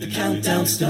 The countdown starts.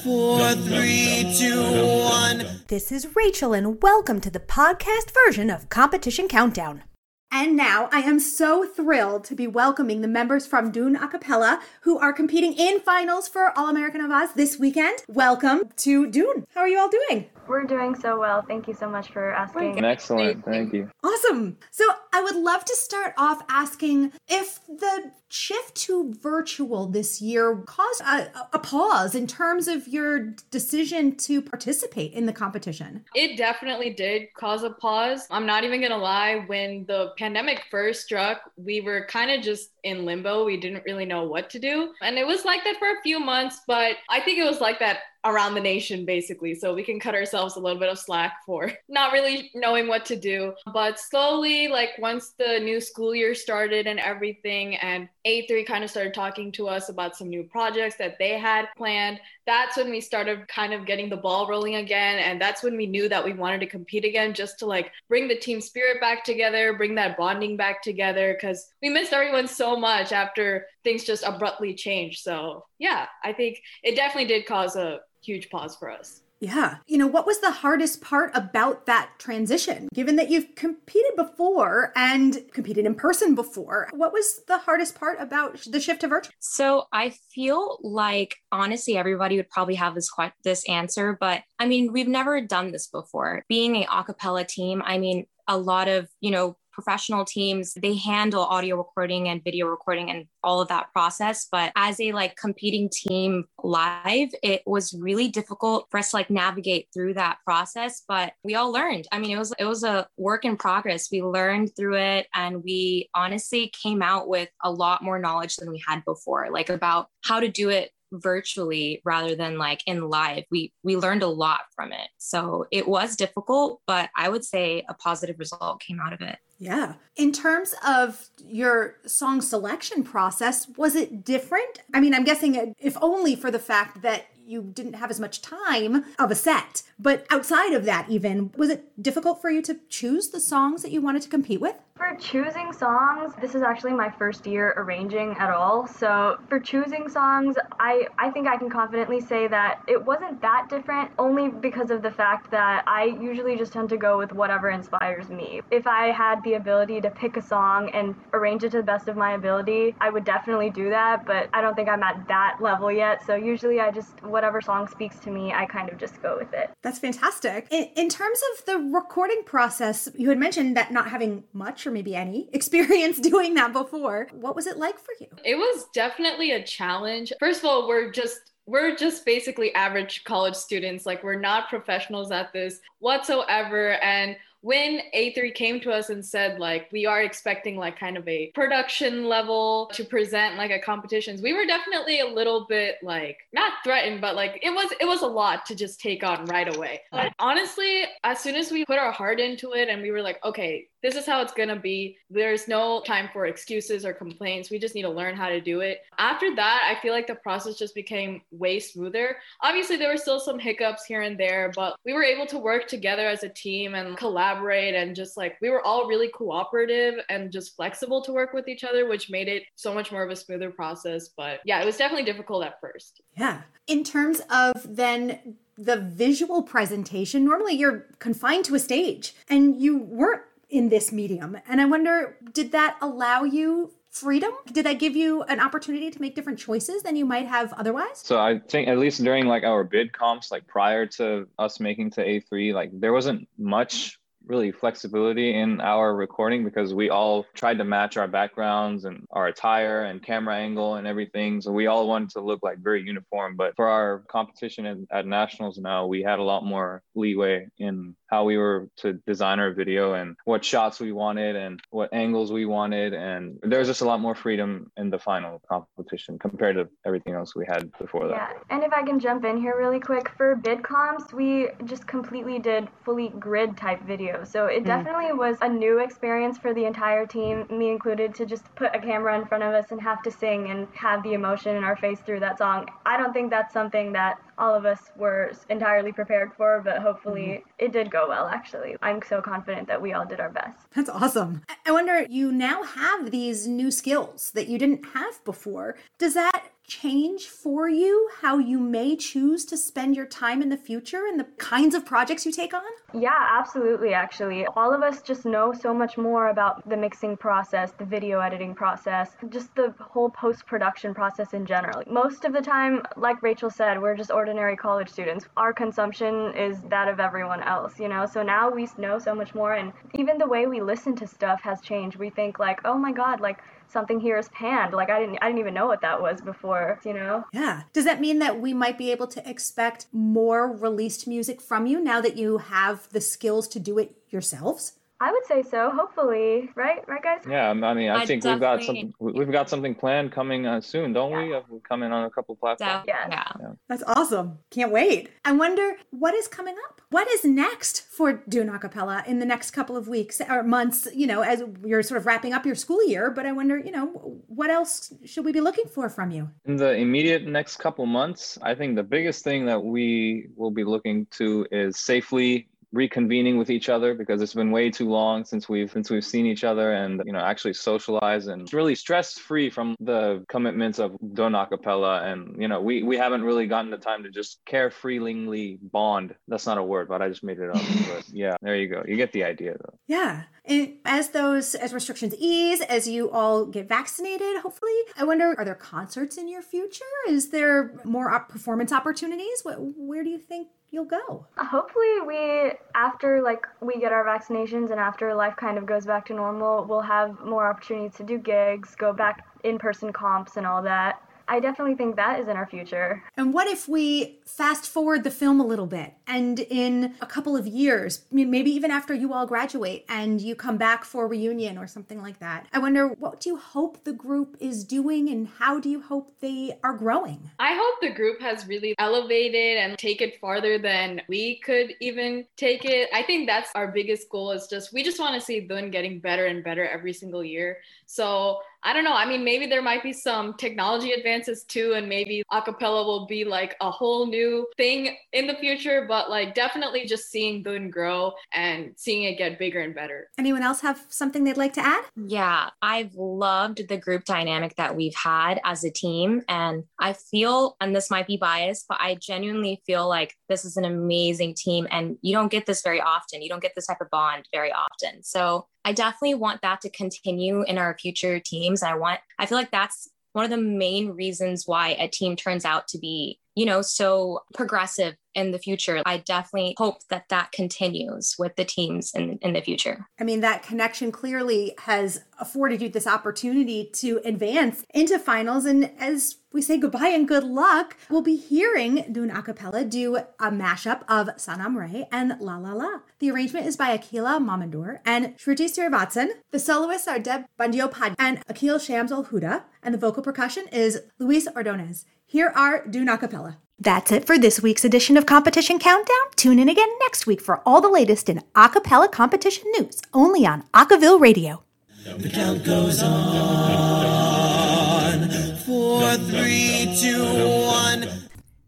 Four, three, two, one. This is Rachel, and welcome to the podcast version of Competition Countdown. And now I am so thrilled to be welcoming the members from Dune Acapella who are competing in finals for All American Awaaz this weekend. Welcome to Dune. How are you all doing? We're doing so well. Thank you so much for asking. Excellent. Thank you. Awesome. So I would love to start off asking if the shift to virtual this year caused a, a pause in terms of your decision to participate in the competition. It definitely did cause a pause. I'm not even gonna lie, when the pandemic first struck, we were kind of just in limbo. We didn't really know what to do. And it was like that for a few months, but I think it was like that around the nation basically so we can cut ourselves a little bit of slack for not really knowing what to do but slowly like once the new school year started and everything and a3 kind of started talking to us about some new projects that they had planned that's when we started kind of getting the ball rolling again and that's when we knew that we wanted to compete again just to like bring the team spirit back together bring that bonding back together because we missed everyone so much after things just abruptly changed so yeah i think it definitely did cause a huge pause for us. Yeah. You know, what was the hardest part about that transition? Given that you've competed before and competed in person before, what was the hardest part about the shift to virtual? So I feel like honestly everybody would probably have this this answer, but I mean, we've never done this before. Being a acapella team, I mean, a lot of, you know, professional teams they handle audio recording and video recording and all of that process. But as a like competing team live it was really difficult for us to like navigate through that process. But we all learned. I mean it was it was a work in progress. We learned through it and we honestly came out with a lot more knowledge than we had before like about how to do it virtually rather than like in live we we learned a lot from it so it was difficult but i would say a positive result came out of it yeah. In terms of your song selection process, was it different? I mean, I'm guessing if only for the fact that you didn't have as much time of a set. But outside of that, even, was it difficult for you to choose the songs that you wanted to compete with? For choosing songs, this is actually my first year arranging at all. So for choosing songs, I, I think I can confidently say that it wasn't that different only because of the fact that I usually just tend to go with whatever inspires me. If I had the ability to pick a song and arrange it to the best of my ability, I would definitely do that, but I don't think I'm at that level yet. So usually I just, whatever song speaks to me, I kind of just go with it. That's fantastic. In, in terms of the recording process, you had mentioned that not having much maybe any experience doing that before. What was it like for you? It was definitely a challenge. First of all, we're just we're just basically average college students. Like we're not professionals at this whatsoever and when A3 came to us and said like we are expecting like kind of a production level to present like a competitions, we were definitely a little bit like not threatened, but like it was it was a lot to just take on right away. But honestly, as soon as we put our heart into it and we were like, okay, this is how it's gonna be. There's no time for excuses or complaints. We just need to learn how to do it. After that, I feel like the process just became way smoother. Obviously, there were still some hiccups here and there, but we were able to work together as a team and collaborate and just like we were all really cooperative and just flexible to work with each other, which made it so much more of a smoother process. But yeah, it was definitely difficult at first. Yeah. In terms of then the visual presentation, normally you're confined to a stage and you weren't in this medium. And I wonder, did that allow you freedom? Did that give you an opportunity to make different choices than you might have otherwise? So I think at least during like our bid comps, like prior to us making to A3, like there wasn't much really flexibility in our recording because we all tried to match our backgrounds and our attire and camera angle and everything. So we all wanted to look like very uniform. But for our competition at, at nationals now, we had a lot more leeway in how we were to design our video and what shots we wanted and what angles we wanted. And there was just a lot more freedom in the final competition compared to everything else we had before that. Yeah. And if I can jump in here really quick, for bid comps, we just completely did fully grid type video so it mm. definitely was a new experience for the entire team, me included, to just put a camera in front of us and have to sing and have the emotion in our face through that song. I don't think that's something that all of us were entirely prepared for, but hopefully mm-hmm. it did go well, actually. I'm so confident that we all did our best. That's awesome. I wonder, you now have these new skills that you didn't have before. Does that change for you how you may choose to spend your time in the future and the kinds of projects you take on? Yeah, absolutely, actually. All of us just know so much more about the mixing process, the video editing process, just the whole post production process in general. Most of the time, like Rachel said, we're just ordinary college students. Our consumption is that of everyone else, you know? So now we know so much more, and even the way we listen to stuff has changed. We think, like, oh my god, like, something here is panned. Like I didn't I didn't even know what that was before, you know? Yeah. Does that mean that we might be able to expect more released music from you now that you have the skills to do it yourselves? I would say so. Hopefully, right? Right, guys? Yeah, I mean, I, I think we've got definitely- something. We've got something planned coming uh, soon, don't we? Uh, We're coming on a couple platforms. Def- Yeah. yeah. That's awesome. Can't wait. I wonder what is coming up. What is next for Dune Acapella in the next couple of weeks or months, you know, as you're sort of wrapping up your school year. But I wonder, you know, what else should we be looking for from you? In the immediate next couple months, I think the biggest thing that we will be looking to is safely reconvening with each other because it's been way too long since we've since we've seen each other and you know actually socialize and really stress free from the commitments of Don Acapella and you know we we haven't really gotten the time to just carefreely bond that's not a word but I just made it up but yeah there you go you get the idea though Yeah. And as those as restrictions ease, as you all get vaccinated, hopefully, I wonder are there concerts in your future? Is there more op- performance opportunities? What, where do you think you'll go? Hopefully, we, after like we get our vaccinations and after life kind of goes back to normal, we'll have more opportunities to do gigs, go back in person comps, and all that. I definitely think that is in our future. And what if we fast forward the film a little bit and in a couple of years, maybe even after you all graduate and you come back for a reunion or something like that? I wonder what do you hope the group is doing and how do you hope they are growing? I hope the group has really elevated and take it farther than we could even take it. I think that's our biggest goal is just we just want to see Dun getting better and better every single year. So I don't know. I mean, maybe there might be some technology advances too, and maybe acapella will be like a whole new thing in the future. But like, definitely just seeing Dun grow and seeing it get bigger and better. Anyone else have something they'd like to add? Yeah, I've loved the group dynamic that we've had as a team. And I feel, and this might be biased, but I genuinely feel like this is an amazing team. And you don't get this very often. You don't get this type of bond very often. So I definitely want that to continue in our future teams. I want, I feel like that's one of the main reasons why a team turns out to be, you know, so progressive in the future. I definitely hope that that continues with the teams in, in the future. I mean, that connection clearly has afforded you this opportunity to advance into finals. And as we say goodbye and good luck, we'll be hearing Dune Acapella do a mashup of Sanam Re and La La La. The arrangement is by Akila Mamandur and Shruti Srivatsan. The soloists are Deb Bandiopad and Akil Shamsal Huda, and the vocal percussion is Luis Ordonez. Here are Dune Acapella. That's it for this week's edition of Competition Countdown. Tune in again next week for all the latest in acapella competition news, only on Acaville Radio. The count goes on. Four, three, two,